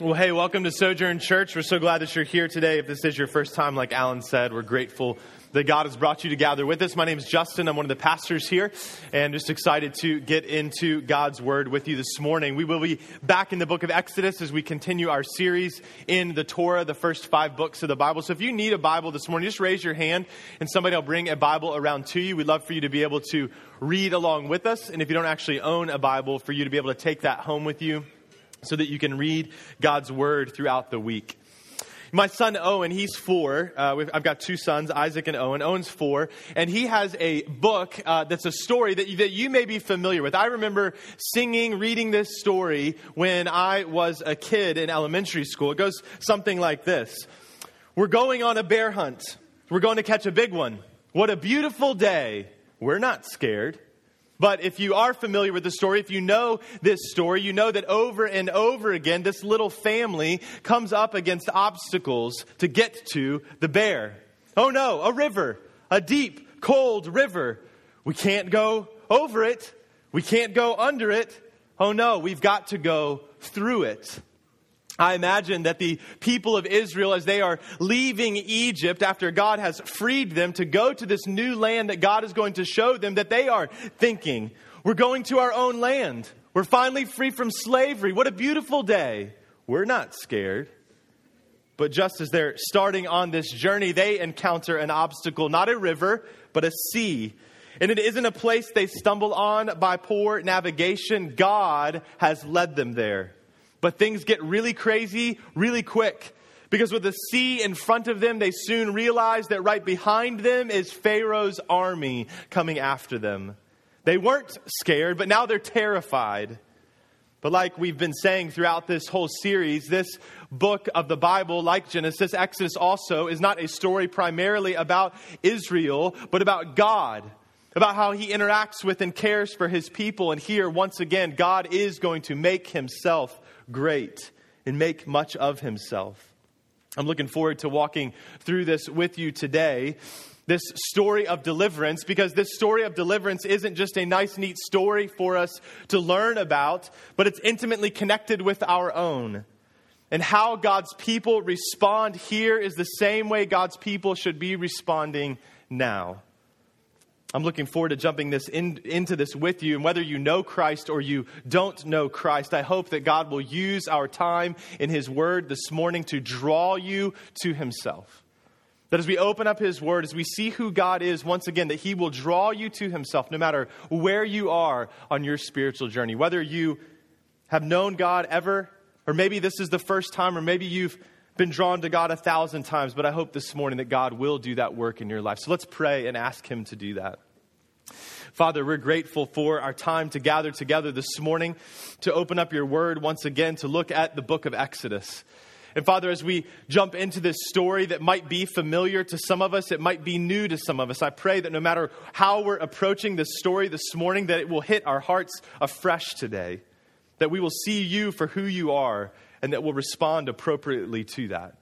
Well, hey, welcome to Sojourn Church. We're so glad that you're here today. If this is your first time, like Alan said, we're grateful that God has brought you to gather with us. My name is Justin. I'm one of the pastors here, and just excited to get into God's Word with you this morning. We will be back in the book of Exodus as we continue our series in the Torah, the first five books of the Bible. So if you need a Bible this morning, just raise your hand, and somebody will bring a Bible around to you. We'd love for you to be able to read along with us, and if you don't actually own a Bible, for you to be able to take that home with you so that you can read God's word throughout the week. My son Owen, he's four. Uh, I've got two sons, Isaac and Owen. Owen's four, and he has a book uh, that's a story that you, that you may be familiar with. I remember singing, reading this story when I was a kid in elementary school. It goes something like this We're going on a bear hunt. We're going to catch a big one. What a beautiful day. We're not scared. But if you are familiar with the story, if you know this story, you know that over and over again, this little family comes up against obstacles to get to the bear. Oh no, a river, a deep, cold river. We can't go over it. We can't go under it. Oh no, we've got to go through it. I imagine that the people of Israel, as they are leaving Egypt after God has freed them to go to this new land that God is going to show them, that they are thinking, we're going to our own land. We're finally free from slavery. What a beautiful day. We're not scared. But just as they're starting on this journey, they encounter an obstacle, not a river, but a sea. And it isn't a place they stumble on by poor navigation. God has led them there. But things get really crazy really quick. Because with the sea in front of them, they soon realize that right behind them is Pharaoh's army coming after them. They weren't scared, but now they're terrified. But like we've been saying throughout this whole series, this book of the Bible, like Genesis, Exodus also, is not a story primarily about Israel, but about God, about how he interacts with and cares for his people. And here, once again, God is going to make himself great and make much of himself. I'm looking forward to walking through this with you today. This story of deliverance, because this story of deliverance isn't just a nice, neat story for us to learn about, but it's intimately connected with our own. And how God's people respond here is the same way God's people should be responding now. I'm looking forward to jumping this in, into this with you. And whether you know Christ or you don't know Christ, I hope that God will use our time in His Word this morning to draw you to Himself. That as we open up His Word, as we see who God is once again, that He will draw you to Himself no matter where you are on your spiritual journey. Whether you have known God ever, or maybe this is the first time, or maybe you've been drawn to God a thousand times, but I hope this morning that God will do that work in your life. So let's pray and ask Him to do that. Father, we're grateful for our time to gather together this morning to open up your word once again to look at the book of Exodus. And Father, as we jump into this story that might be familiar to some of us, it might be new to some of us, I pray that no matter how we're approaching this story this morning, that it will hit our hearts afresh today, that we will see you for who you are, and that we'll respond appropriately to that.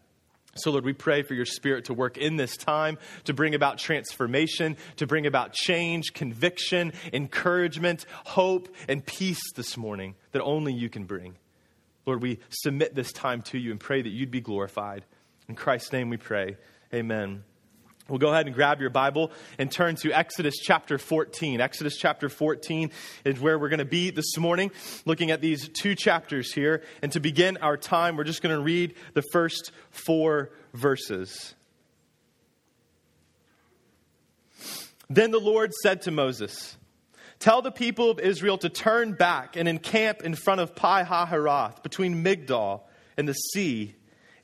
So, Lord, we pray for your spirit to work in this time, to bring about transformation, to bring about change, conviction, encouragement, hope, and peace this morning that only you can bring. Lord, we submit this time to you and pray that you'd be glorified. In Christ's name we pray. Amen. We'll go ahead and grab your Bible and turn to Exodus chapter 14. Exodus chapter 14 is where we're going to be this morning, looking at these two chapters here. And to begin our time, we're just going to read the first four verses. Then the Lord said to Moses, Tell the people of Israel to turn back and encamp in front of Pi Hahiroth, between Migdol and the sea,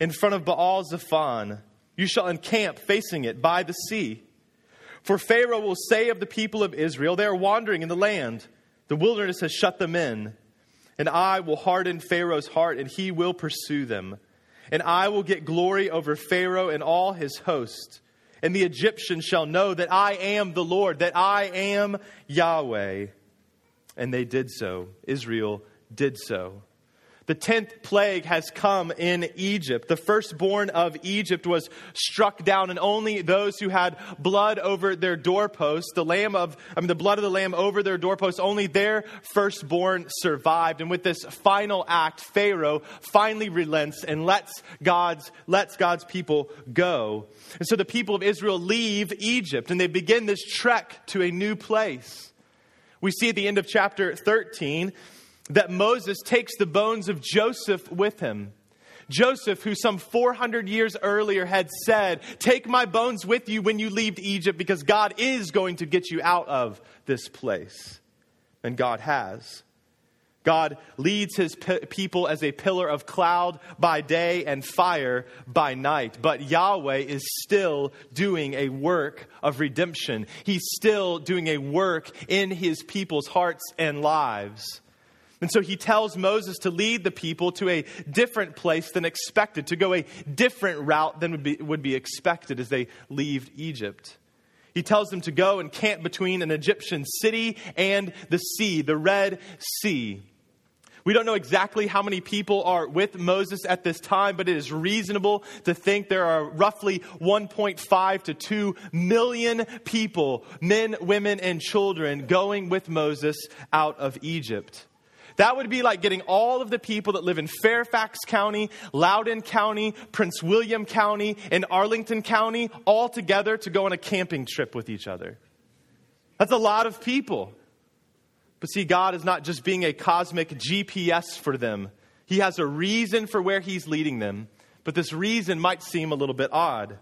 in front of Baal Zephon you shall encamp facing it by the sea. For Pharaoh will say of the people of Israel, They are wandering in the land. The wilderness has shut them in. And I will harden Pharaoh's heart, and he will pursue them. And I will get glory over Pharaoh and all his host. And the Egyptians shall know that I am the Lord, that I am Yahweh. And they did so. Israel did so. The tenth plague has come in Egypt. The firstborn of Egypt was struck down, and only those who had blood over their doorposts, the lamb of, I mean, the blood of the lamb over their doorposts, only their firstborn survived. And with this final act, Pharaoh finally relents and lets God's, lets God's people go. And so the people of Israel leave Egypt and they begin this trek to a new place. We see at the end of chapter 13 that Moses takes the bones of Joseph with him. Joseph, who some 400 years earlier had said, Take my bones with you when you leave Egypt because God is going to get you out of this place. And God has. God leads his people as a pillar of cloud by day and fire by night. But Yahweh is still doing a work of redemption. He's still doing a work in his people's hearts and lives. And so he tells Moses to lead the people to a different place than expected, to go a different route than would be, would be expected as they leave Egypt. He tells them to go and camp between an Egyptian city and the sea, the Red Sea. We don't know exactly how many people are with Moses at this time, but it is reasonable to think there are roughly 1.5 to 2 million people, men, women, and children, going with Moses out of Egypt. That would be like getting all of the people that live in Fairfax County, Loudoun County, Prince William County, and Arlington County all together to go on a camping trip with each other. That's a lot of people. But see, God is not just being a cosmic GPS for them, He has a reason for where He's leading them. But this reason might seem a little bit odd.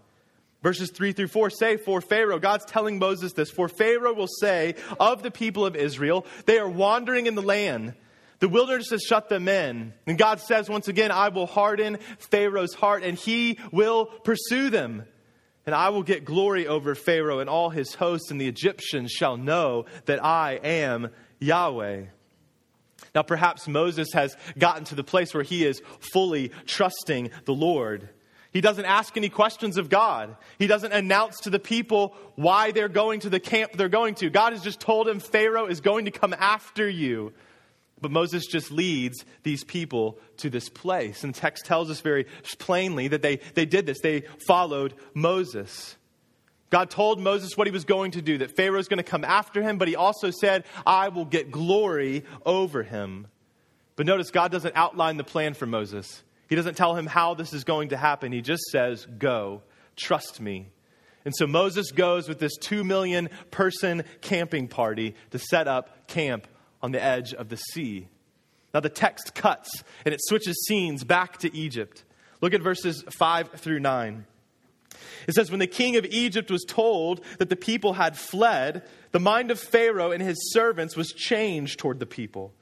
Verses 3 through 4 say, For Pharaoh, God's telling Moses this, for Pharaoh will say of the people of Israel, they are wandering in the land the wilderness has shut them in. And God says once again, I will harden Pharaoh's heart and he will pursue them. And I will get glory over Pharaoh and all his hosts, and the Egyptians shall know that I am Yahweh. Now, perhaps Moses has gotten to the place where he is fully trusting the Lord. He doesn't ask any questions of God. He doesn't announce to the people why they're going to the camp they're going to. God has just told him Pharaoh is going to come after you. But Moses just leads these people to this place. And the text tells us very plainly that they, they did this. They followed Moses. God told Moses what he was going to do, that Pharaoh is going to come after him, but he also said, I will get glory over him. But notice, God doesn't outline the plan for Moses. He doesn't tell him how this is going to happen. He just says, Go, trust me. And so Moses goes with this two million person camping party to set up camp on the edge of the sea. Now the text cuts and it switches scenes back to Egypt. Look at verses 5 through 9. It says, When the king of Egypt was told that the people had fled, the mind of Pharaoh and his servants was changed toward the people.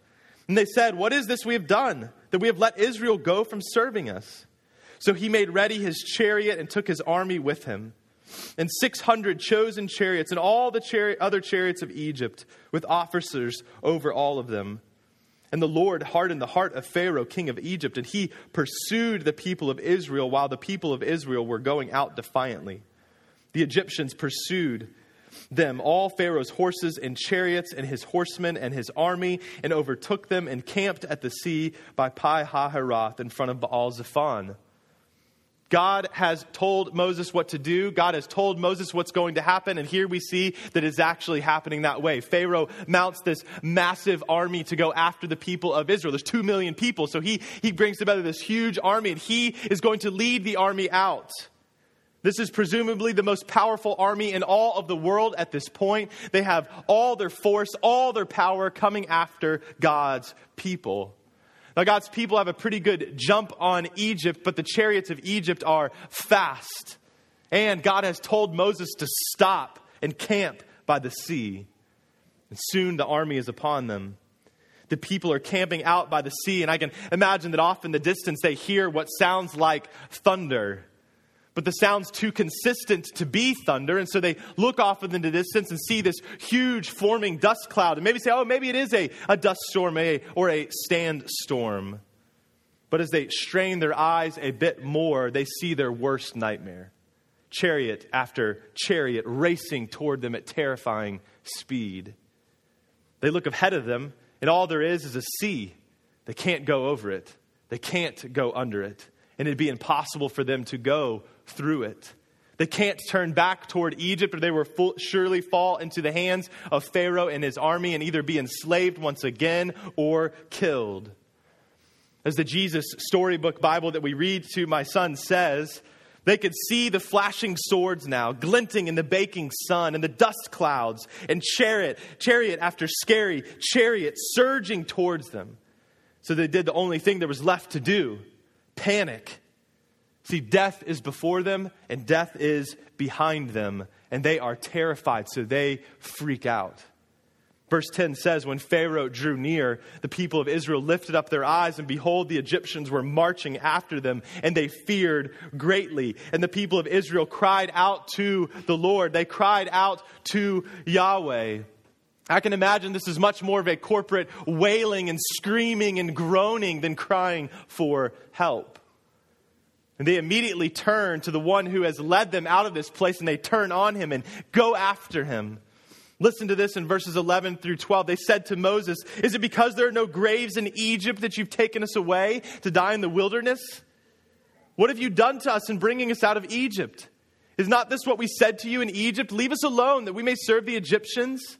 And they said, What is this we have done, that we have let Israel go from serving us? So he made ready his chariot and took his army with him and 600 chosen chariots, and all the chari- other chariots of Egypt, with officers over all of them. And the Lord hardened the heart of Pharaoh, king of Egypt, and he pursued the people of Israel while the people of Israel were going out defiantly. The Egyptians pursued them, all Pharaoh's horses and chariots, and his horsemen and his army, and overtook them and camped at the sea by Pi Hahiroth in front of Baal Zephon. God has told Moses what to do. God has told Moses what's going to happen. And here we see that it's actually happening that way. Pharaoh mounts this massive army to go after the people of Israel. There's two million people. So he, he brings together this huge army and he is going to lead the army out. This is presumably the most powerful army in all of the world at this point. They have all their force, all their power coming after God's people. Now, God's people have a pretty good jump on Egypt, but the chariots of Egypt are fast. And God has told Moses to stop and camp by the sea. And soon the army is upon them. The people are camping out by the sea, and I can imagine that off in the distance they hear what sounds like thunder but the sound's too consistent to be thunder. And so they look off in the distance and see this huge forming dust cloud and maybe say, oh, maybe it is a, a dust storm a, or a storm." But as they strain their eyes a bit more, they see their worst nightmare chariot after chariot racing toward them at terrifying speed. They look ahead of them, and all there is is a sea. They can't go over it. They can't go under it, and it'd be impossible for them to go through it. They can't turn back toward Egypt, or they will full, surely fall into the hands of Pharaoh and his army and either be enslaved once again or killed. As the Jesus Storybook Bible that we read to my son says, they could see the flashing swords now, glinting in the baking sun and the dust clouds, and chariot, chariot after scary chariot surging towards them. So they did the only thing there was left to do panic. See, death is before them and death is behind them, and they are terrified, so they freak out. Verse 10 says, When Pharaoh drew near, the people of Israel lifted up their eyes, and behold, the Egyptians were marching after them, and they feared greatly. And the people of Israel cried out to the Lord. They cried out to Yahweh. I can imagine this is much more of a corporate wailing and screaming and groaning than crying for help. And they immediately turn to the one who has led them out of this place and they turn on him and go after him. Listen to this in verses 11 through 12. They said to Moses, Is it because there are no graves in Egypt that you've taken us away to die in the wilderness? What have you done to us in bringing us out of Egypt? Is not this what we said to you in Egypt? Leave us alone that we may serve the Egyptians?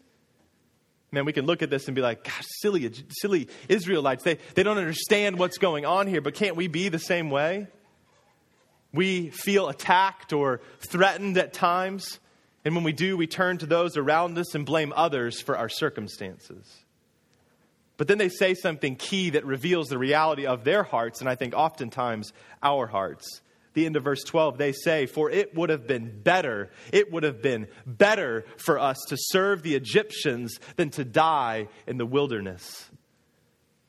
Man, we can look at this and be like, gosh, silly, silly Israelites. They, they don't understand what's going on here, but can't we be the same way? We feel attacked or threatened at times. And when we do, we turn to those around us and blame others for our circumstances. But then they say something key that reveals the reality of their hearts, and I think oftentimes our hearts. The end of verse 12, they say, For it would have been better, it would have been better for us to serve the Egyptians than to die in the wilderness.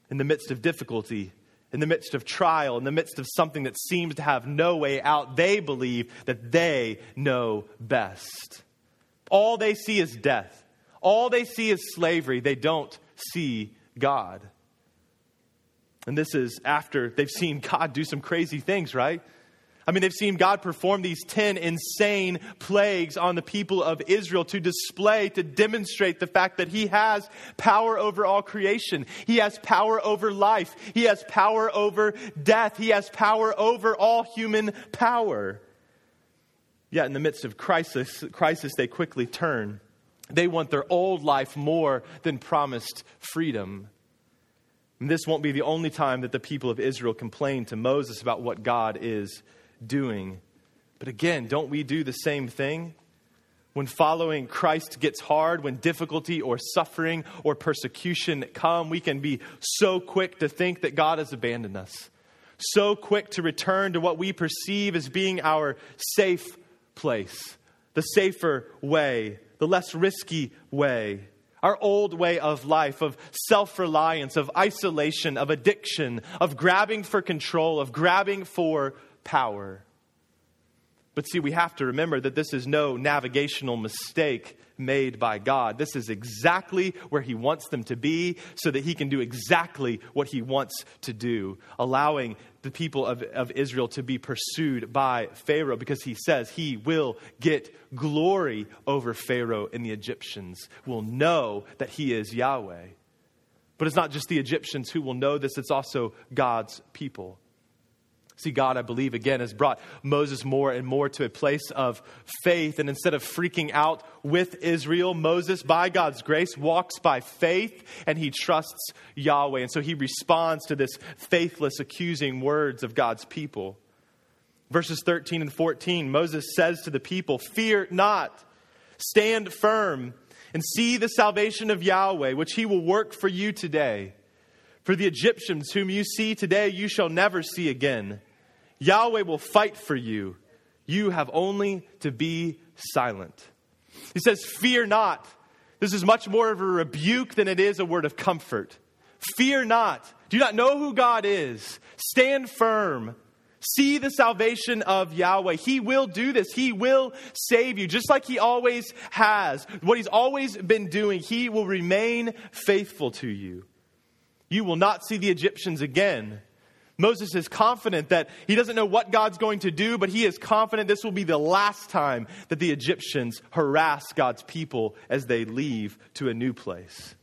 In the midst of difficulty, in the midst of trial, in the midst of something that seems to have no way out, they believe that they know best. All they see is death. All they see is slavery. They don't see God. And this is after they've seen God do some crazy things, right? I mean, they've seen God perform these 10 insane plagues on the people of Israel to display, to demonstrate the fact that He has power over all creation. He has power over life. He has power over death. He has power over all human power. Yet in the midst of crisis, crisis, they quickly turn. They want their old life more than promised freedom. And this won't be the only time that the people of Israel complain to Moses about what God is doing. But again, don't we do the same thing? When following Christ gets hard, when difficulty or suffering or persecution come, we can be so quick to think that God has abandoned us. So quick to return to what we perceive as being our safe place, the safer way, the less risky way, our old way of life, of self reliance, of isolation, of addiction, of grabbing for control, of grabbing for power. But see, we have to remember that this is no navigational mistake made by God. This is exactly where He wants them to be so that He can do exactly what He wants to do, allowing the people of, of Israel to be pursued by Pharaoh because He says He will get glory over Pharaoh and the Egyptians will know that He is Yahweh. But it's not just the Egyptians who will know this, it's also God's people. See, God, I believe, again, has brought Moses more and more to a place of faith. And instead of freaking out with Israel, Moses, by God's grace, walks by faith and he trusts Yahweh. And so he responds to this faithless, accusing words of God's people. Verses 13 and 14, Moses says to the people, Fear not, stand firm, and see the salvation of Yahweh, which he will work for you today. For the Egyptians whom you see today, you shall never see again. Yahweh will fight for you. You have only to be silent. He says, Fear not. This is much more of a rebuke than it is a word of comfort. Fear not. Do not know who God is? Stand firm. See the salvation of Yahweh. He will do this. He will save you, just like He always has. What He's always been doing, He will remain faithful to you. You will not see the Egyptians again. Moses is confident that he doesn't know what God's going to do, but he is confident this will be the last time that the Egyptians harass God's people as they leave to a new place.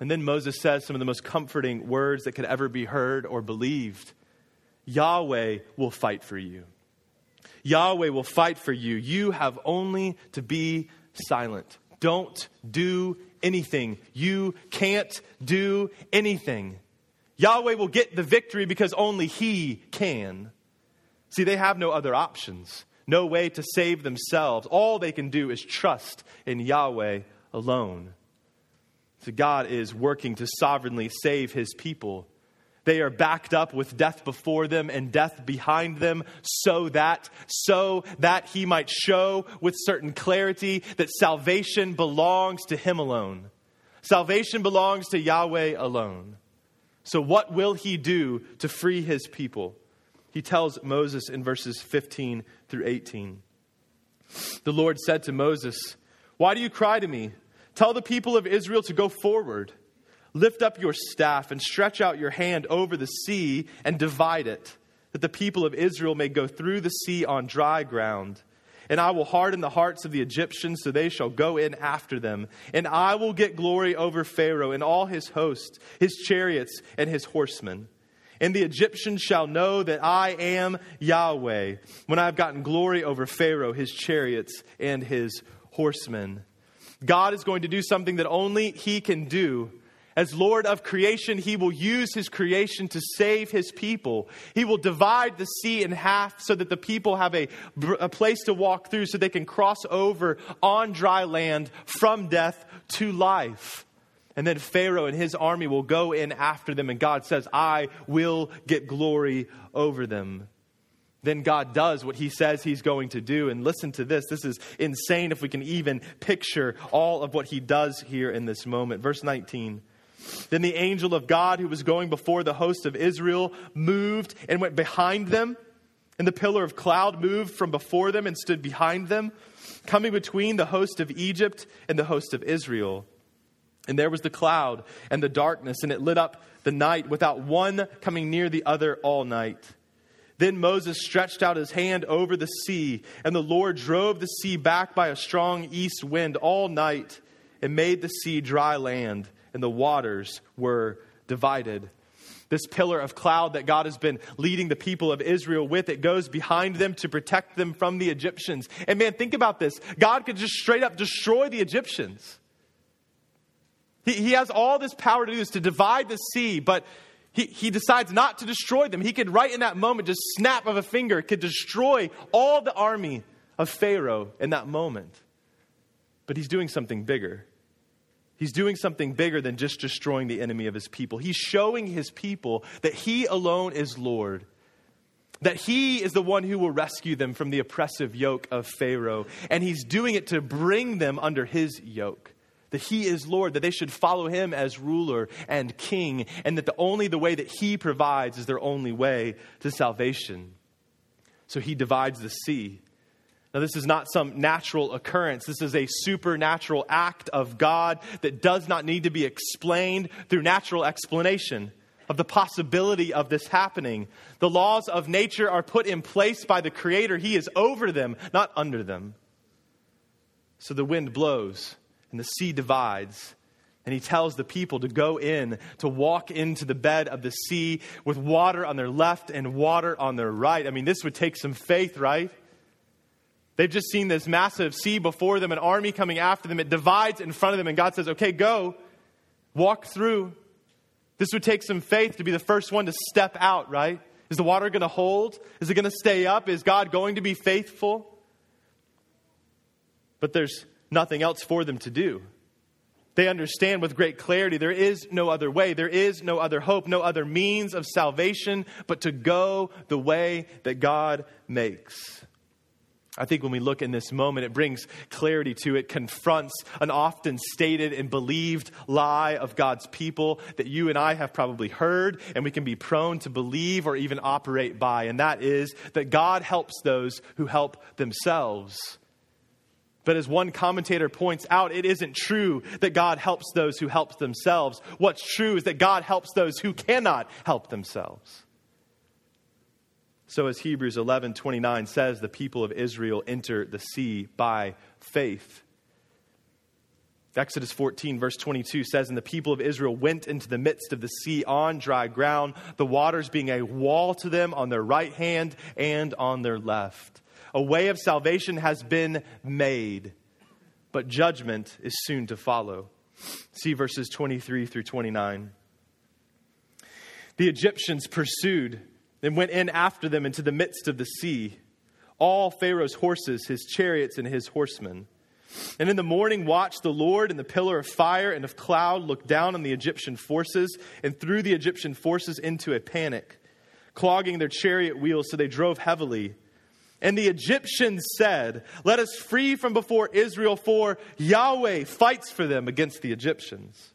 And then Moses says some of the most comforting words that could ever be heard or believed. Yahweh will fight for you. Yahweh will fight for you. You have only to be silent. Don't do anything. You can't do anything. Yahweh will get the victory because only He can. See, they have no other options, no way to save themselves. All they can do is trust in Yahweh alone. So God is working to sovereignly save His people. They are backed up with death before them and death behind them, so that, so that he might show with certain clarity that salvation belongs to him alone. Salvation belongs to Yahweh alone. So, what will he do to free his people? He tells Moses in verses 15 through 18. The Lord said to Moses, Why do you cry to me? Tell the people of Israel to go forward. Lift up your staff and stretch out your hand over the sea and divide it, that the people of Israel may go through the sea on dry ground. And I will harden the hearts of the Egyptians, so they shall go in after them. And I will get glory over Pharaoh and all his hosts, his chariots, and his horsemen. And the Egyptians shall know that I am Yahweh, when I have gotten glory over Pharaoh, his chariots, and his horsemen. God is going to do something that only he can do as Lord of creation, he will use his creation to save his people. He will divide the sea in half so that the people have a, a place to walk through so they can cross over on dry land from death to life. And then Pharaoh and his army will go in after them, and God says, I will get glory over them. Then God does what he says he's going to do. And listen to this. This is insane if we can even picture all of what he does here in this moment. Verse 19. Then the angel of God, who was going before the host of Israel, moved and went behind them. And the pillar of cloud moved from before them and stood behind them, coming between the host of Egypt and the host of Israel. And there was the cloud and the darkness, and it lit up the night without one coming near the other all night. Then Moses stretched out his hand over the sea, and the Lord drove the sea back by a strong east wind all night and made the sea dry land and the waters were divided. This pillar of cloud that God has been leading the people of Israel with, it goes behind them to protect them from the Egyptians. And man, think about this God could just straight up destroy the Egyptians. He, he has all this power to do this, to divide the sea, but he, he decides not to destroy them. He could, right in that moment, just snap of a finger, could destroy all the army of Pharaoh in that moment. But he's doing something bigger. He's doing something bigger than just destroying the enemy of his people. He's showing his people that he alone is Lord, that he is the one who will rescue them from the oppressive yoke of Pharaoh. And he's doing it to bring them under his yoke. That he is Lord, that they should follow him as ruler and king, and that the only the way that he provides is their only way to salvation. So he divides the sea now, this is not some natural occurrence. This is a supernatural act of God that does not need to be explained through natural explanation of the possibility of this happening. The laws of nature are put in place by the Creator. He is over them, not under them. So the wind blows and the sea divides. And he tells the people to go in, to walk into the bed of the sea with water on their left and water on their right. I mean, this would take some faith, right? They've just seen this massive sea before them, an army coming after them. It divides in front of them, and God says, Okay, go, walk through. This would take some faith to be the first one to step out, right? Is the water going to hold? Is it going to stay up? Is God going to be faithful? But there's nothing else for them to do. They understand with great clarity there is no other way, there is no other hope, no other means of salvation but to go the way that God makes. I think when we look in this moment, it brings clarity to it, confronts an often stated and believed lie of God's people that you and I have probably heard and we can be prone to believe or even operate by. And that is that God helps those who help themselves. But as one commentator points out, it isn't true that God helps those who help themselves. What's true is that God helps those who cannot help themselves. So as Hebrews 11:29 says, the people of Israel enter the sea by faith. Exodus 14, verse 22 says, And the people of Israel went into the midst of the sea on dry ground, the waters being a wall to them on their right hand and on their left. A way of salvation has been made, but judgment is soon to follow. See verses 23 through 29. The Egyptians pursued and went in after them into the midst of the sea, all Pharaoh's horses, his chariots, and his horsemen. And in the morning watch, the Lord in the pillar of fire and of cloud looked down on the Egyptian forces and threw the Egyptian forces into a panic, clogging their chariot wheels so they drove heavily. And the Egyptians said, Let us flee from before Israel, for Yahweh fights for them against the Egyptians.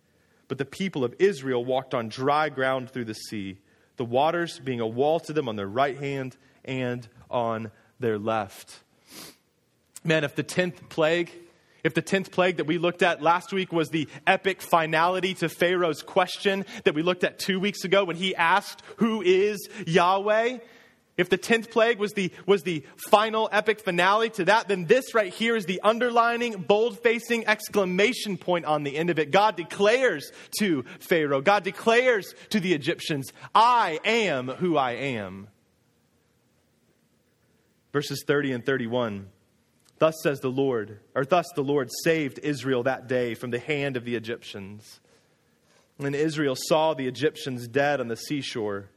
But the people of Israel walked on dry ground through the sea, the waters being a wall to them on their right hand and on their left. Man, if the 10th plague, if the 10th plague that we looked at last week was the epic finality to Pharaoh's question that we looked at two weeks ago when he asked, Who is Yahweh? If the 10th plague was the, was the final epic finale to that, then this right here is the underlining, bold facing exclamation point on the end of it. God declares to Pharaoh, God declares to the Egyptians, I am who I am. Verses 30 and 31. Thus says the Lord, or thus the Lord saved Israel that day from the hand of the Egyptians. And Israel saw the Egyptians dead on the seashore.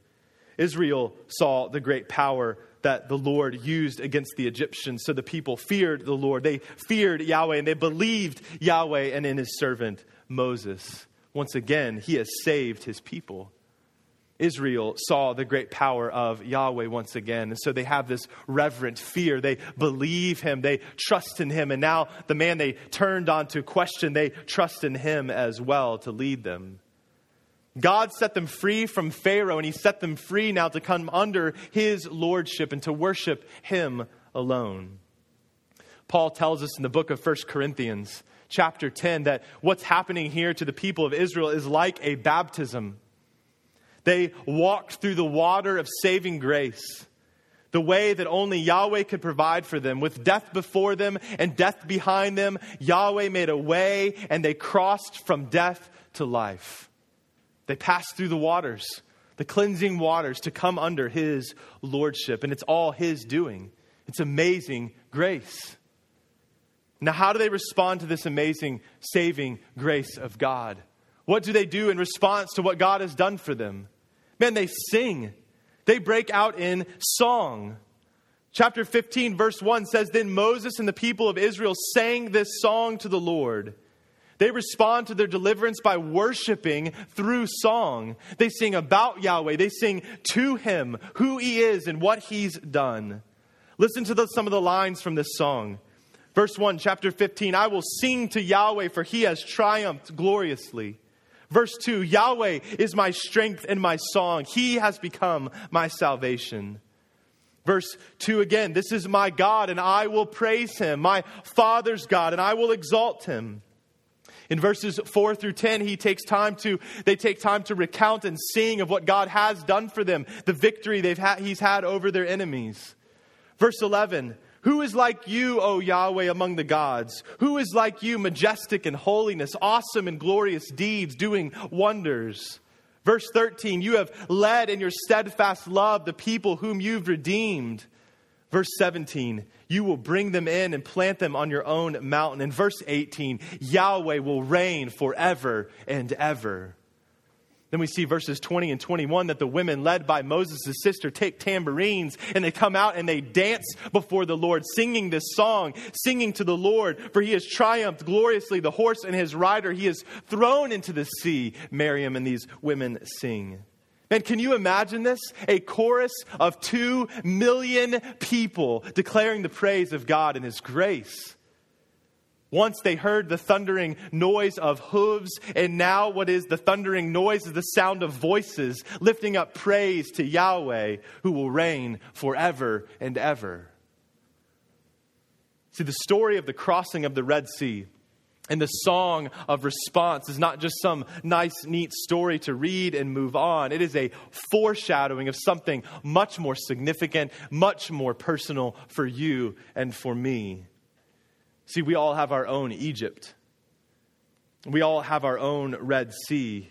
Israel saw the great power that the Lord used against the Egyptians. So the people feared the Lord. They feared Yahweh and they believed Yahweh and in his servant Moses. Once again, he has saved his people. Israel saw the great power of Yahweh once again. And so they have this reverent fear. They believe him. They trust in him. And now the man they turned on to question, they trust in him as well to lead them. God set them free from Pharaoh, and he set them free now to come under his lordship and to worship him alone. Paul tells us in the book of 1 Corinthians, chapter 10, that what's happening here to the people of Israel is like a baptism. They walked through the water of saving grace, the way that only Yahweh could provide for them. With death before them and death behind them, Yahweh made a way and they crossed from death to life. They passed through the waters, the cleansing waters, to come under His lordship, and it's all His doing. It's amazing grace. Now, how do they respond to this amazing saving grace of God? What do they do in response to what God has done for them? Man, they sing. They break out in song. Chapter 15, verse 1 says Then Moses and the people of Israel sang this song to the Lord. They respond to their deliverance by worshiping through song. They sing about Yahweh. They sing to Him, who He is, and what He's done. Listen to the, some of the lines from this song. Verse 1, chapter 15 I will sing to Yahweh, for He has triumphed gloriously. Verse 2 Yahweh is my strength and my song. He has become my salvation. Verse 2 again, this is my God and I will praise him, my Father's God, and I will exalt him. In verses 4 through 10, he takes time to, they take time to recount and sing of what God has done for them, the victory they've had, he's had over their enemies. Verse 11, who is like you, O Yahweh, among the gods? Who is like you, majestic in holiness, awesome in glorious deeds, doing wonders? Verse 13, you have led in your steadfast love the people whom you've redeemed. Verse 17, you will bring them in and plant them on your own mountain. In verse 18, Yahweh will reign forever and ever. Then we see verses 20 and 21 that the women, led by Moses' sister, take tambourines and they come out and they dance before the Lord, singing this song, singing to the Lord, for he has triumphed gloriously. The horse and his rider he has thrown into the sea. Miriam and these women sing. And can you imagine this? A chorus of two million people declaring the praise of God and his grace. Once they heard the thundering noise of hooves, and now what is the thundering noise is the sound of voices lifting up praise to Yahweh, who will reign forever and ever. See, the story of the crossing of the Red Sea and the song of response is not just some nice, neat story to read and move on. It is a foreshadowing of something much more significant, much more personal for you and for me. See, we all have our own Egypt. We all have our own Red Sea.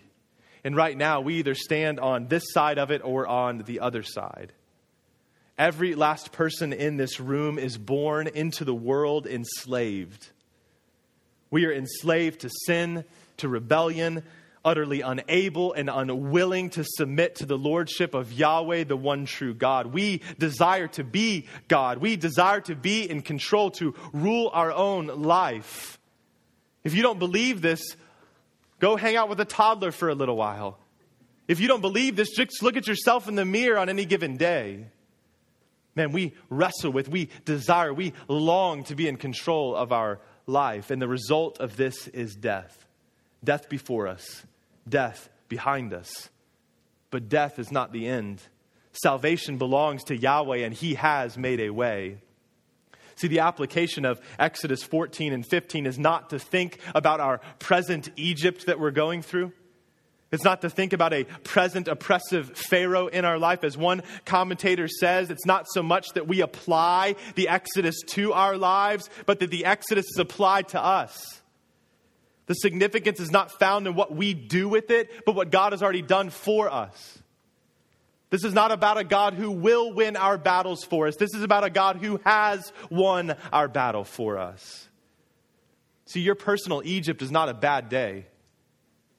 And right now, we either stand on this side of it or on the other side. Every last person in this room is born into the world enslaved. We are enslaved to sin, to rebellion, utterly unable and unwilling to submit to the lordship of Yahweh, the one true God. We desire to be God. We desire to be in control, to rule our own life. If you don't believe this, go hang out with a toddler for a little while. If you don't believe this, just look at yourself in the mirror on any given day. Man, we wrestle with, we desire, we long to be in control of our life. And the result of this is death death before us, death behind us. But death is not the end. Salvation belongs to Yahweh, and He has made a way. See, the application of Exodus 14 and 15 is not to think about our present Egypt that we're going through. It's not to think about a present oppressive Pharaoh in our life. As one commentator says, it's not so much that we apply the Exodus to our lives, but that the Exodus is applied to us. The significance is not found in what we do with it, but what God has already done for us. This is not about a God who will win our battles for us. This is about a God who has won our battle for us. See, your personal Egypt is not a bad day.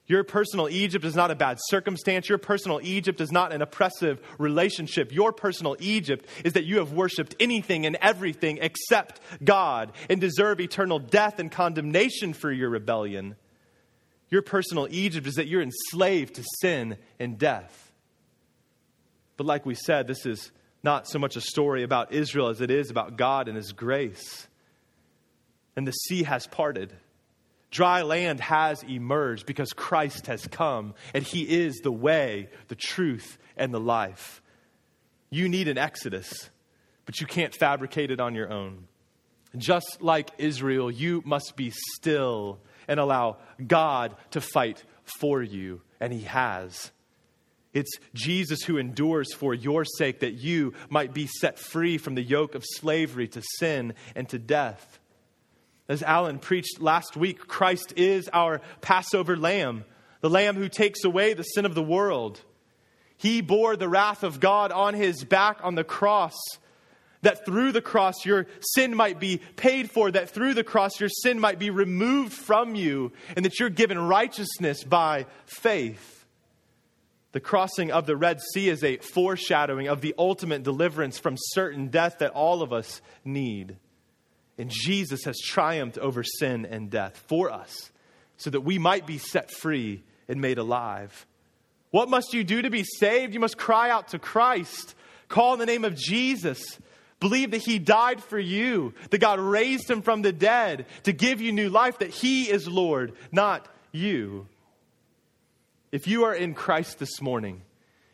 Your personal Egypt is not a bad circumstance. Your personal Egypt is not an oppressive relationship. Your personal Egypt is that you have worshiped anything and everything except God and deserve eternal death and condemnation for your rebellion. Your personal Egypt is that you're enslaved to sin and death. But like we said, this is not so much a story about Israel as it is about God and His grace. And the sea has parted. Dry land has emerged because Christ has come and he is the way, the truth, and the life. You need an exodus, but you can't fabricate it on your own. Just like Israel, you must be still and allow God to fight for you, and he has. It's Jesus who endures for your sake that you might be set free from the yoke of slavery to sin and to death. As Alan preached last week, Christ is our Passover lamb, the lamb who takes away the sin of the world. He bore the wrath of God on his back on the cross, that through the cross your sin might be paid for, that through the cross your sin might be removed from you, and that you're given righteousness by faith. The crossing of the Red Sea is a foreshadowing of the ultimate deliverance from certain death that all of us need. And Jesus has triumphed over sin and death for us so that we might be set free and made alive. What must you do to be saved? You must cry out to Christ, call in the name of Jesus. Believe that He died for you, that God raised Him from the dead to give you new life, that He is Lord, not you. If you are in Christ this morning,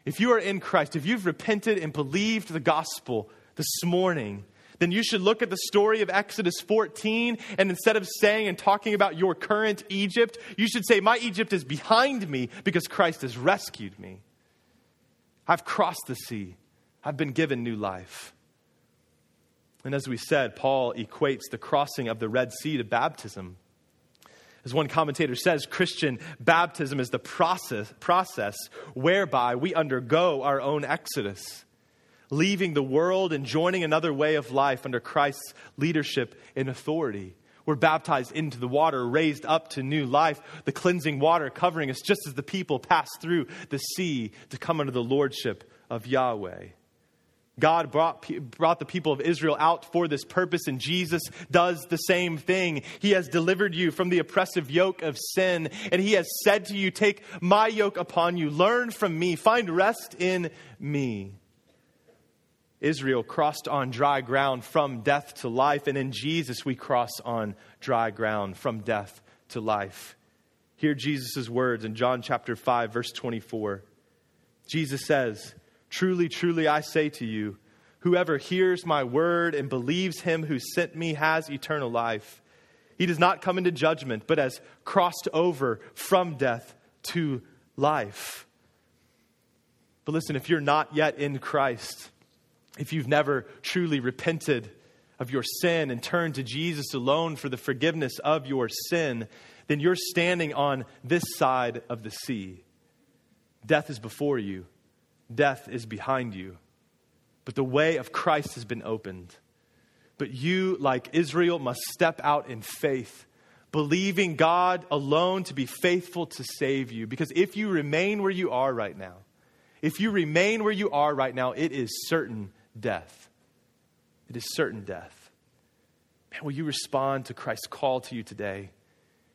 if you are in Christ, if you've repented and believed the gospel this morning, then you should look at the story of Exodus 14 and instead of saying and talking about your current Egypt, you should say, My Egypt is behind me because Christ has rescued me. I've crossed the sea, I've been given new life. And as we said, Paul equates the crossing of the Red Sea to baptism. As one commentator says, Christian baptism is the process, process whereby we undergo our own exodus leaving the world and joining another way of life under Christ's leadership and authority. We're baptized into the water, raised up to new life, the cleansing water covering us just as the people pass through the sea to come under the lordship of Yahweh. God brought, brought the people of Israel out for this purpose, and Jesus does the same thing. He has delivered you from the oppressive yoke of sin, and He has said to you, Take my yoke upon you, learn from me, find rest in me. Israel crossed on dry ground from death to life, and in Jesus we cross on dry ground from death to life. Hear Jesus' words in John chapter 5, verse 24. Jesus says, Truly, truly, I say to you, whoever hears my word and believes him who sent me has eternal life. He does not come into judgment, but has crossed over from death to life. But listen, if you're not yet in Christ, if you've never truly repented of your sin and turned to Jesus alone for the forgiveness of your sin, then you're standing on this side of the sea. Death is before you, death is behind you. But the way of Christ has been opened. But you, like Israel, must step out in faith, believing God alone to be faithful to save you. Because if you remain where you are right now, if you remain where you are right now, it is certain death. It is certain death. Man, will you respond to Christ's call to you today?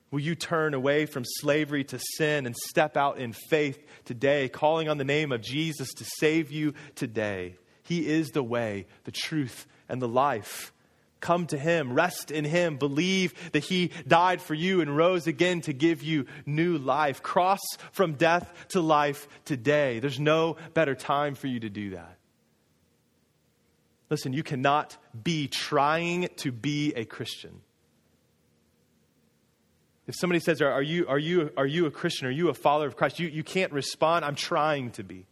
Will you turn away from slavery to sin and step out in faith today, calling on the name of Jesus to save you today? He is the way, the truth, and the life. Come to Him, rest in Him, believe that He died for you and rose again to give you new life. Cross from death to life today. There's no better time for you to do that. Listen, you cannot be trying to be a Christian. If somebody says, Are, you, are, you, are you a Christian? Are you a follower of Christ? You, you can't respond, I'm trying to be.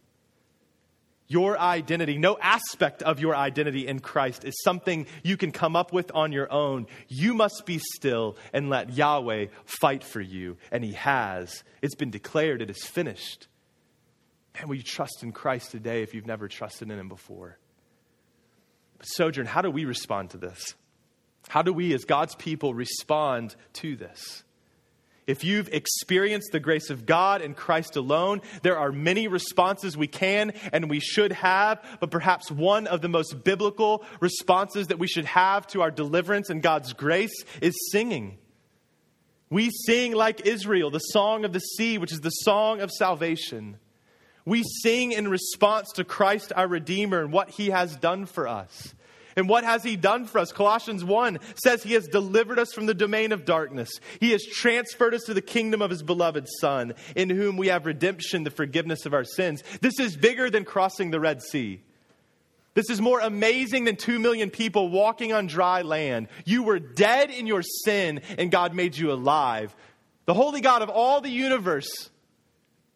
Your identity, no aspect of your identity in Christ is something you can come up with on your own. You must be still and let Yahweh fight for you. And He has. It's been declared, it is finished. Man, will you trust in Christ today if you've never trusted in Him before? Sojourn, how do we respond to this? How do we, as God's people, respond to this? If you've experienced the grace of God in Christ alone, there are many responses we can and we should have, but perhaps one of the most biblical responses that we should have to our deliverance and God's grace is singing. We sing like Israel, the song of the sea, which is the song of salvation. We sing in response to Christ our Redeemer and what he has done for us. And what has he done for us? Colossians 1 says he has delivered us from the domain of darkness. He has transferred us to the kingdom of his beloved Son, in whom we have redemption, the forgiveness of our sins. This is bigger than crossing the Red Sea. This is more amazing than two million people walking on dry land. You were dead in your sin, and God made you alive. The holy God of all the universe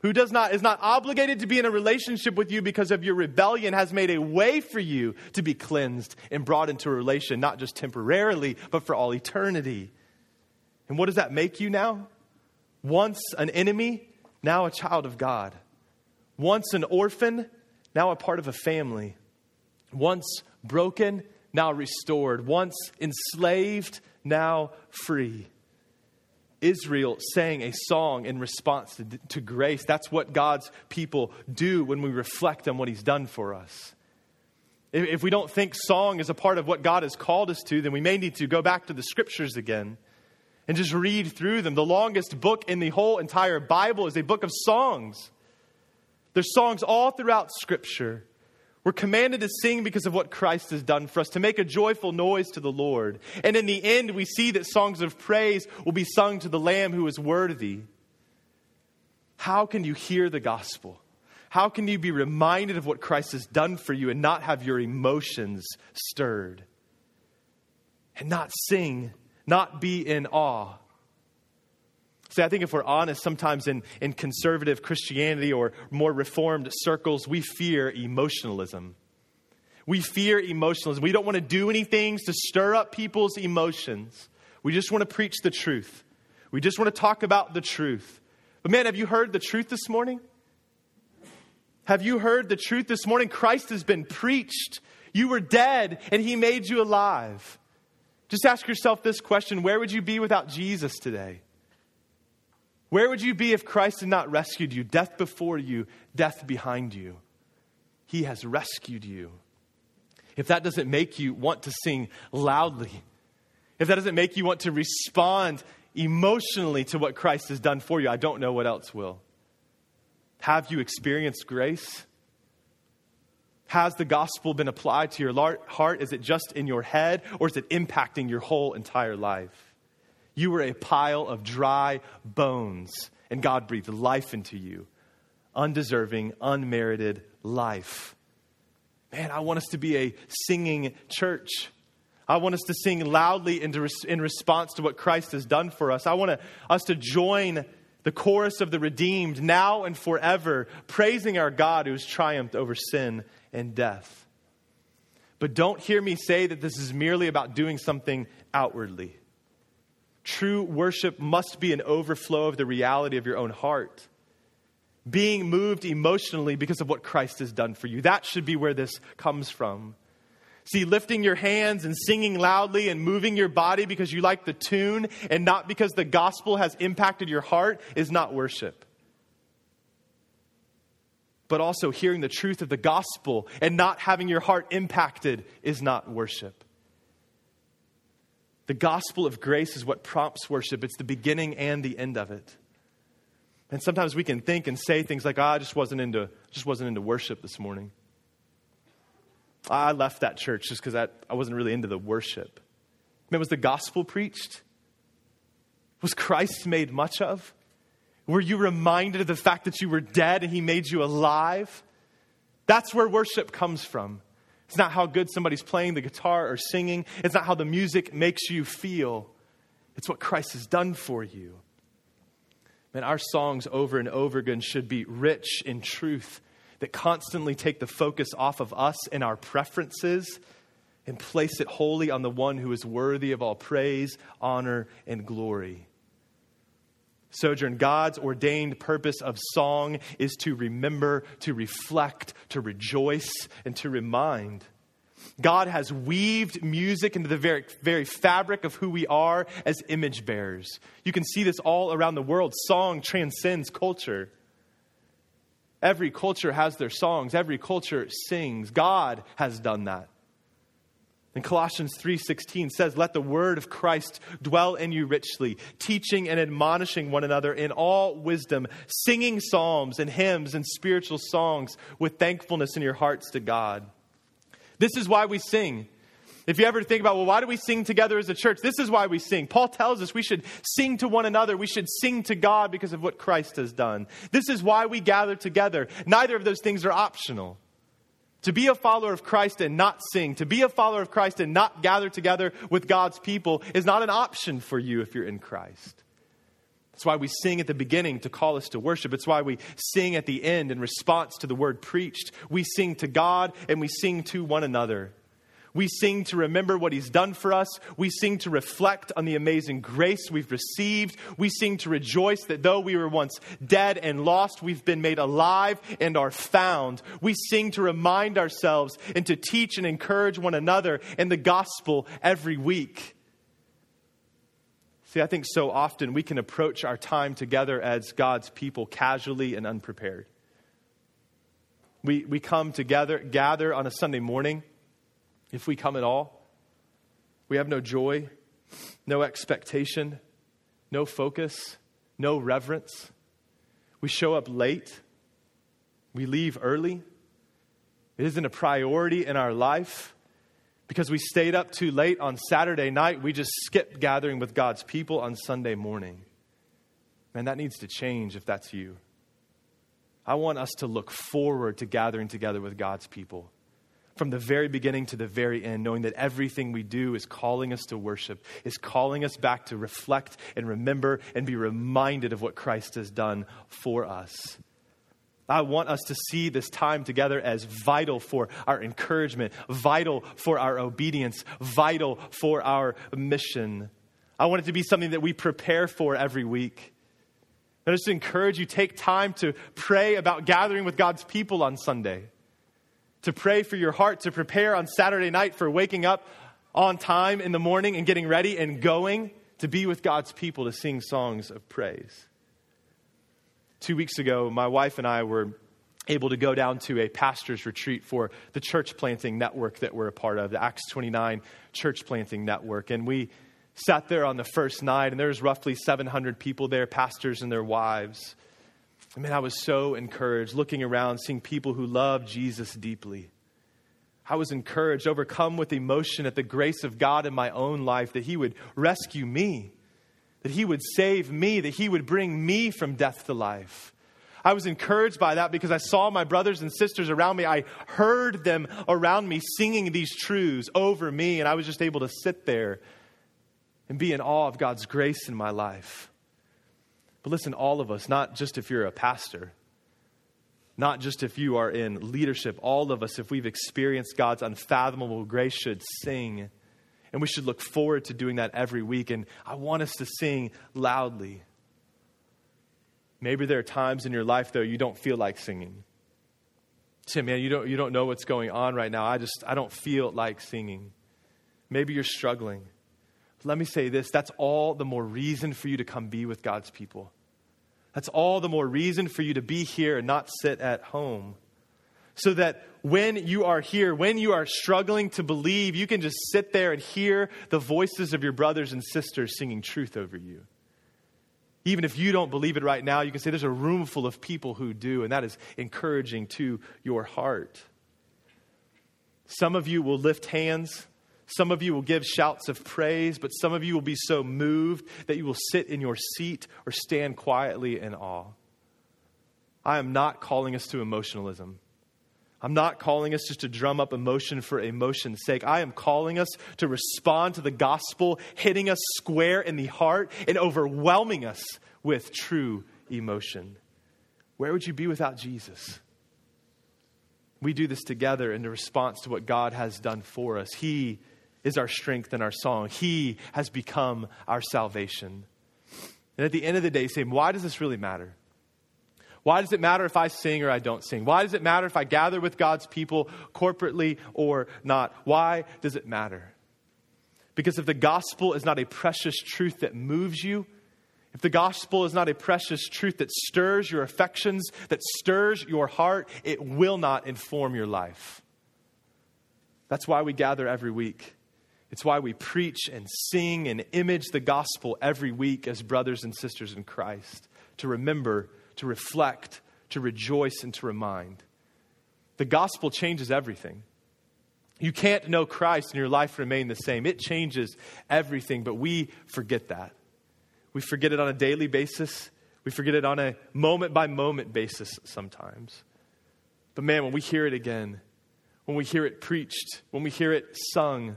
who does not, is not obligated to be in a relationship with you because of your rebellion, has made a way for you to be cleansed and brought into a relation, not just temporarily, but for all eternity. And what does that make you now? Once an enemy, now a child of God. Once an orphan, now a part of a family. Once broken, now restored. Once enslaved, now free. Israel sang a song in response to, to, grace. That's what God's people do when we reflect on what He's done for us. If, if we don't think song is a part of what God has called us to, then we may need to go back to the scriptures again and just read through them. The longest book in the whole entire Bible is a book of songs. There's songs all throughout Scripture. We're commanded to sing because of what Christ has done for us, to make a joyful noise to the Lord. And in the end, we see that songs of praise will be sung to the Lamb who is worthy. How can you hear the gospel? How can you be reminded of what Christ has done for you and not have your emotions stirred? And not sing, not be in awe? See, I think if we're honest, sometimes in, in conservative Christianity or more reformed circles, we fear emotionalism. We fear emotionalism. We don't want to do anything to stir up people's emotions. We just want to preach the truth. We just want to talk about the truth. But man, have you heard the truth this morning? Have you heard the truth this morning? Christ has been preached. You were dead and he made you alive. Just ask yourself this question Where would you be without Jesus today? Where would you be if Christ had not rescued you? Death before you, death behind you. He has rescued you. If that doesn't make you want to sing loudly, if that doesn't make you want to respond emotionally to what Christ has done for you, I don't know what else will. Have you experienced grace? Has the gospel been applied to your heart? Is it just in your head, or is it impacting your whole entire life? You were a pile of dry bones, and God breathed life into you. Undeserving, unmerited life. Man, I want us to be a singing church. I want us to sing loudly in, in response to what Christ has done for us. I want us to join the chorus of the redeemed now and forever, praising our God who has triumphed over sin and death. But don't hear me say that this is merely about doing something outwardly. True worship must be an overflow of the reality of your own heart. Being moved emotionally because of what Christ has done for you. That should be where this comes from. See, lifting your hands and singing loudly and moving your body because you like the tune and not because the gospel has impacted your heart is not worship but also hearing the truth of the gospel and not having your heart impacted is not worship. The gospel of grace is what prompts worship. It's the beginning and the end of it. And sometimes we can think and say things like, oh, I just wasn't into, just wasn't into worship this morning. I left that church just because I I wasn't really into the worship. Man, was the gospel preached? Was Christ made much of? Were you reminded of the fact that you were dead and he made you alive? That's where worship comes from. It's not how good somebody's playing the guitar or singing, it's not how the music makes you feel. It's what Christ has done for you. Man, our songs over and over again should be rich in truth that constantly take the focus off of us and our preferences and place it wholly on the one who is worthy of all praise, honor, and glory. Sojourn, God's ordained purpose of song is to remember, to reflect, to rejoice, and to remind. God has weaved music into the very, very fabric of who we are as image bearers. You can see this all around the world. Song transcends culture. Every culture has their songs, every culture sings. God has done that. And Colossians 3:16 says, "Let the word of Christ dwell in you richly, teaching and admonishing one another in all wisdom, singing psalms and hymns and spiritual songs with thankfulness in your hearts to God." This is why we sing. If you ever think about, well, why do we sing together as a church? This is why we sing. Paul tells us we should sing to one another. We should sing to God because of what Christ has done. This is why we gather together. Neither of those things are optional. To be a follower of Christ and not sing, to be a follower of Christ and not gather together with God's people is not an option for you if you're in Christ. That's why we sing at the beginning to call us to worship. It's why we sing at the end in response to the word preached. We sing to God and we sing to one another. We sing to remember what He's done for us. We sing to reflect on the amazing grace we've received. We sing to rejoice that though we were once dead and lost, we've been made alive and are found. We sing to remind ourselves and to teach and encourage one another in the gospel every week. See, I think so often we can approach our time together as God's people casually and unprepared. We, we come together, gather on a Sunday morning if we come at all. We have no joy, no expectation, no focus, no reverence. We show up late. We leave early. It isn't a priority in our life. Because we stayed up too late on Saturday night, we just skipped gathering with God's people on Sunday morning. Man, that needs to change if that's you. I want us to look forward to gathering together with God's people from the very beginning to the very end, knowing that everything we do is calling us to worship, is calling us back to reflect and remember and be reminded of what Christ has done for us. I want us to see this time together as vital for our encouragement, vital for our obedience, vital for our mission. I want it to be something that we prepare for every week. I just encourage you take time to pray about gathering with God's people on Sunday to pray for your heart, to prepare on Saturday night for waking up on time in the morning and getting ready and going to be with God's people to sing songs of praise. Two weeks ago, my wife and I were able to go down to a pastor's retreat for the church planting network that we're a part of, the Acts 29 church planting network. And we sat there on the first night, and there was roughly 700 people there, pastors and their wives. I mean, I was so encouraged looking around, seeing people who love Jesus deeply. I was encouraged, overcome with emotion at the grace of God in my own life that He would rescue me, that He would save me, that He would bring me from death to life. I was encouraged by that because I saw my brothers and sisters around me. I heard them around me singing these truths over me, and I was just able to sit there and be in awe of God's grace in my life. But listen, all of us, not just if you're a pastor, not just if you are in leadership, all of us, if we've experienced God's unfathomable grace, should sing. And we should look forward to doing that every week. And I want us to sing loudly. Maybe there are times in your life, though, you don't feel like singing. Say, man, you don't, you don't know what's going on right now. I just, I don't feel like singing. Maybe you're struggling. Let me say this that's all the more reason for you to come be with God's people. That's all the more reason for you to be here and not sit at home. So that when you are here, when you are struggling to believe, you can just sit there and hear the voices of your brothers and sisters singing truth over you. Even if you don't believe it right now, you can say there's a room full of people who do, and that is encouraging to your heart. Some of you will lift hands. Some of you will give shouts of praise, but some of you will be so moved that you will sit in your seat or stand quietly in awe. I am not calling us to emotionalism. I'm not calling us just to drum up emotion for emotion's sake. I am calling us to respond to the gospel, hitting us square in the heart and overwhelming us with true emotion. Where would you be without Jesus? We do this together in response to what God has done for us. He is our strength and our song, He has become our salvation. And at the end of the day, say, why does this really matter? Why does it matter if I sing or I don't sing? Why does it matter if I gather with God's people corporately or not? Why does it matter? Because if the gospel is not a precious truth that moves you, if the gospel is not a precious truth that stirs your affections, that stirs your heart, it will not inform your life. That's why we gather every week. It's why we preach and sing and image the gospel every week as brothers and sisters in Christ to remember to reflect, to rejoice, and to remind. The gospel changes everything. You can't know Christ and your life remain the same. It changes everything, but we forget that. We forget it on a daily basis. We forget it on a moment by moment basis sometimes. But man, when we hear it again, when we hear it preached, when we hear it sung,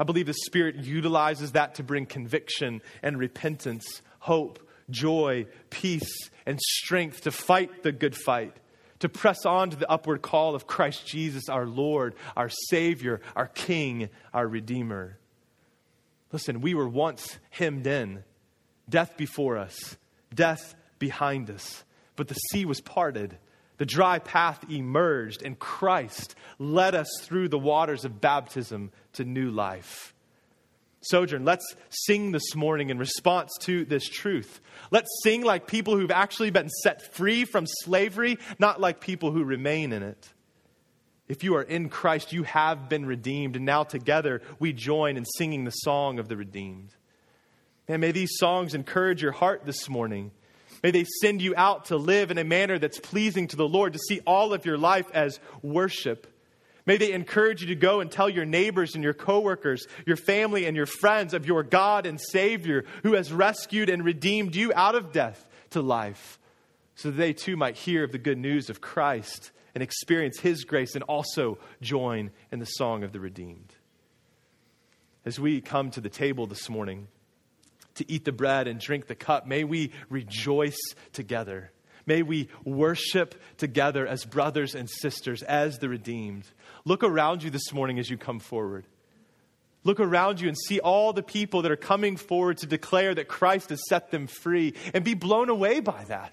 I believe the Spirit utilizes that to bring conviction and repentance, hope, joy, peace, and strength to fight the good fight, to press on to the upward call of Christ Jesus, our Lord, our Savior, our King, our Redeemer. Listen, we were once hemmed in, death before us, death behind us, but the sea was parted. The dry path emerged, and Christ led us through the waters of baptism to new life. Sojourn, let's sing this morning in response to this truth. Let's sing like people who've actually been set free from slavery, not like people who remain in it. If you are in Christ, you have been redeemed, and now together we join in singing the song of the redeemed. And may these songs encourage your heart this morning. May they send you out to live in a manner that's pleasing to the Lord, to see all of your life as worship May they encourage you to go and tell your neighbors and your coworkers, your family and your friends of your God and Savior who has rescued and redeemed you out of death to life, so that they too might hear of the good news of Christ and experience His grace and also join in the song of the redeemed. As we come to the table this morning to eat the bread and drink the cup, may we rejoice together. May we worship together as brothers and sisters, as the redeemed. Look around you this morning as you come forward. Look around you and see all the people that are coming forward to declare that Christ has set them free and be blown away by that.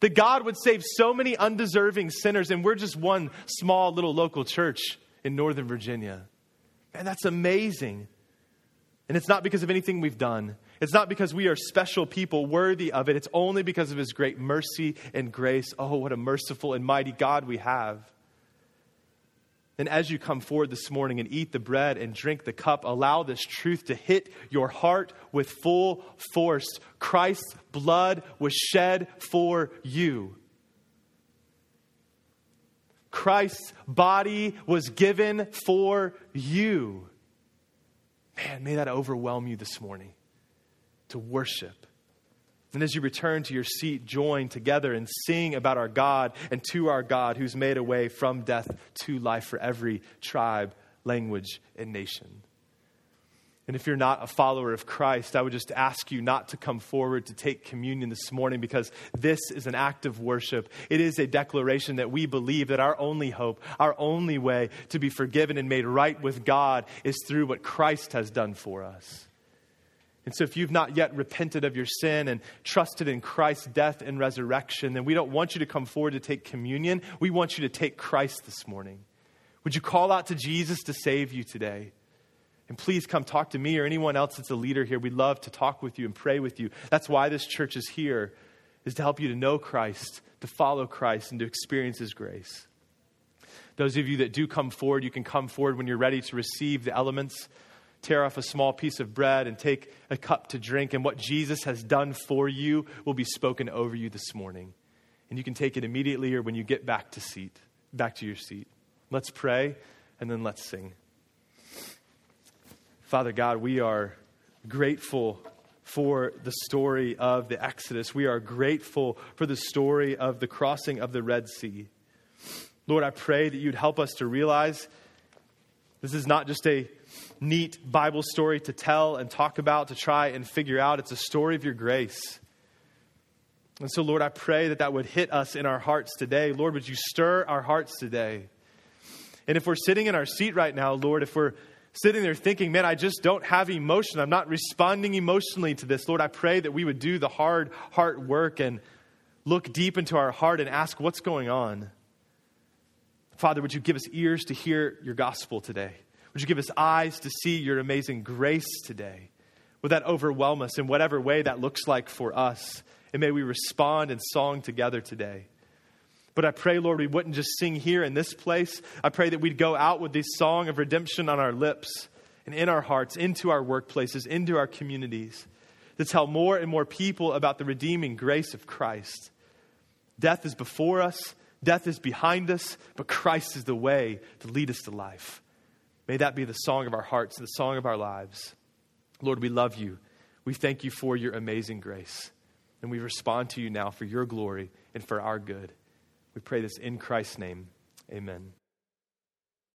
That God would save so many undeserving sinners, and we're just one small little local church in Northern Virginia. Man, that's amazing. And it's not because of anything we've done. It's not because we are special people worthy of it. It's only because of His great mercy and grace. Oh, what a merciful and mighty God we have. And as you come forward this morning and eat the bread and drink the cup, allow this truth to hit your heart with full force. Christ's blood was shed for you. Christ's body was given for you. Man, may that overwhelm you this morning to worship. And as you return to your seat, join together and sing about our God and to our God who's made a way from death to life for every tribe, language, and nation. And if you're not a follower of Christ, I would just ask you not to come forward to take communion this morning because this is an act of worship. It is a declaration that we believe that our only hope, our only way to be forgiven and made right with God is through what Christ has done for us. And so, if you've not yet repented of your sin and trusted in Christ's death and resurrection, then we don't want you to come forward to take communion. We want you to take Christ this morning. Would you call out to Jesus to save you today? And please come talk to me or anyone else that's a leader here. We'd love to talk with you and pray with you. That's why this church is here, is to help you to know Christ, to follow Christ, and to experience His grace. Those of you that do come forward, you can come forward when you're ready to receive the elements. Tear off a small piece of bread and take a cup to drink, and what Jesus has done for you will be spoken over you this morning. And you can take it immediately or when you get back to seat, back to your seat. Let's pray and then let's sing. Father God, we are grateful for the story of the Exodus. We are grateful for the story of the crossing of the Red Sea. Lord, I pray that you'd help us to realize this is not just a neat Bible story to tell and talk about, to try and figure out. It's a story of your grace. And so, Lord, I pray that that would hit us in our hearts today. Lord, would you stir our hearts today? And if we're sitting in our seat right now, Lord, if we're sitting there thinking, man, I just don't have emotion. I'm not responding emotionally to this. Lord, I pray that we would do the hard heart work and look deep into our heart and ask what's going on. Father, would you give us ears to hear your gospel today? Would you give us eyes to see your amazing grace today? Would that overwhelm us in whatever way that looks like for us? And may we respond in song together today. But I pray, Lord, we wouldn't just sing here in this place. I pray that we'd go out with this song of redemption on our lips and in our hearts, into our workplaces, into our communities, to tell more and more people about the redeeming grace of Christ. Death is before us, death is behind us, but Christ is the way to lead us to life. May that be the song of our hearts, the song of our lives. Lord, we love you. We thank you for your amazing grace. And we respond to you now for your glory and for our good. We pray this in Christ's name. Amen.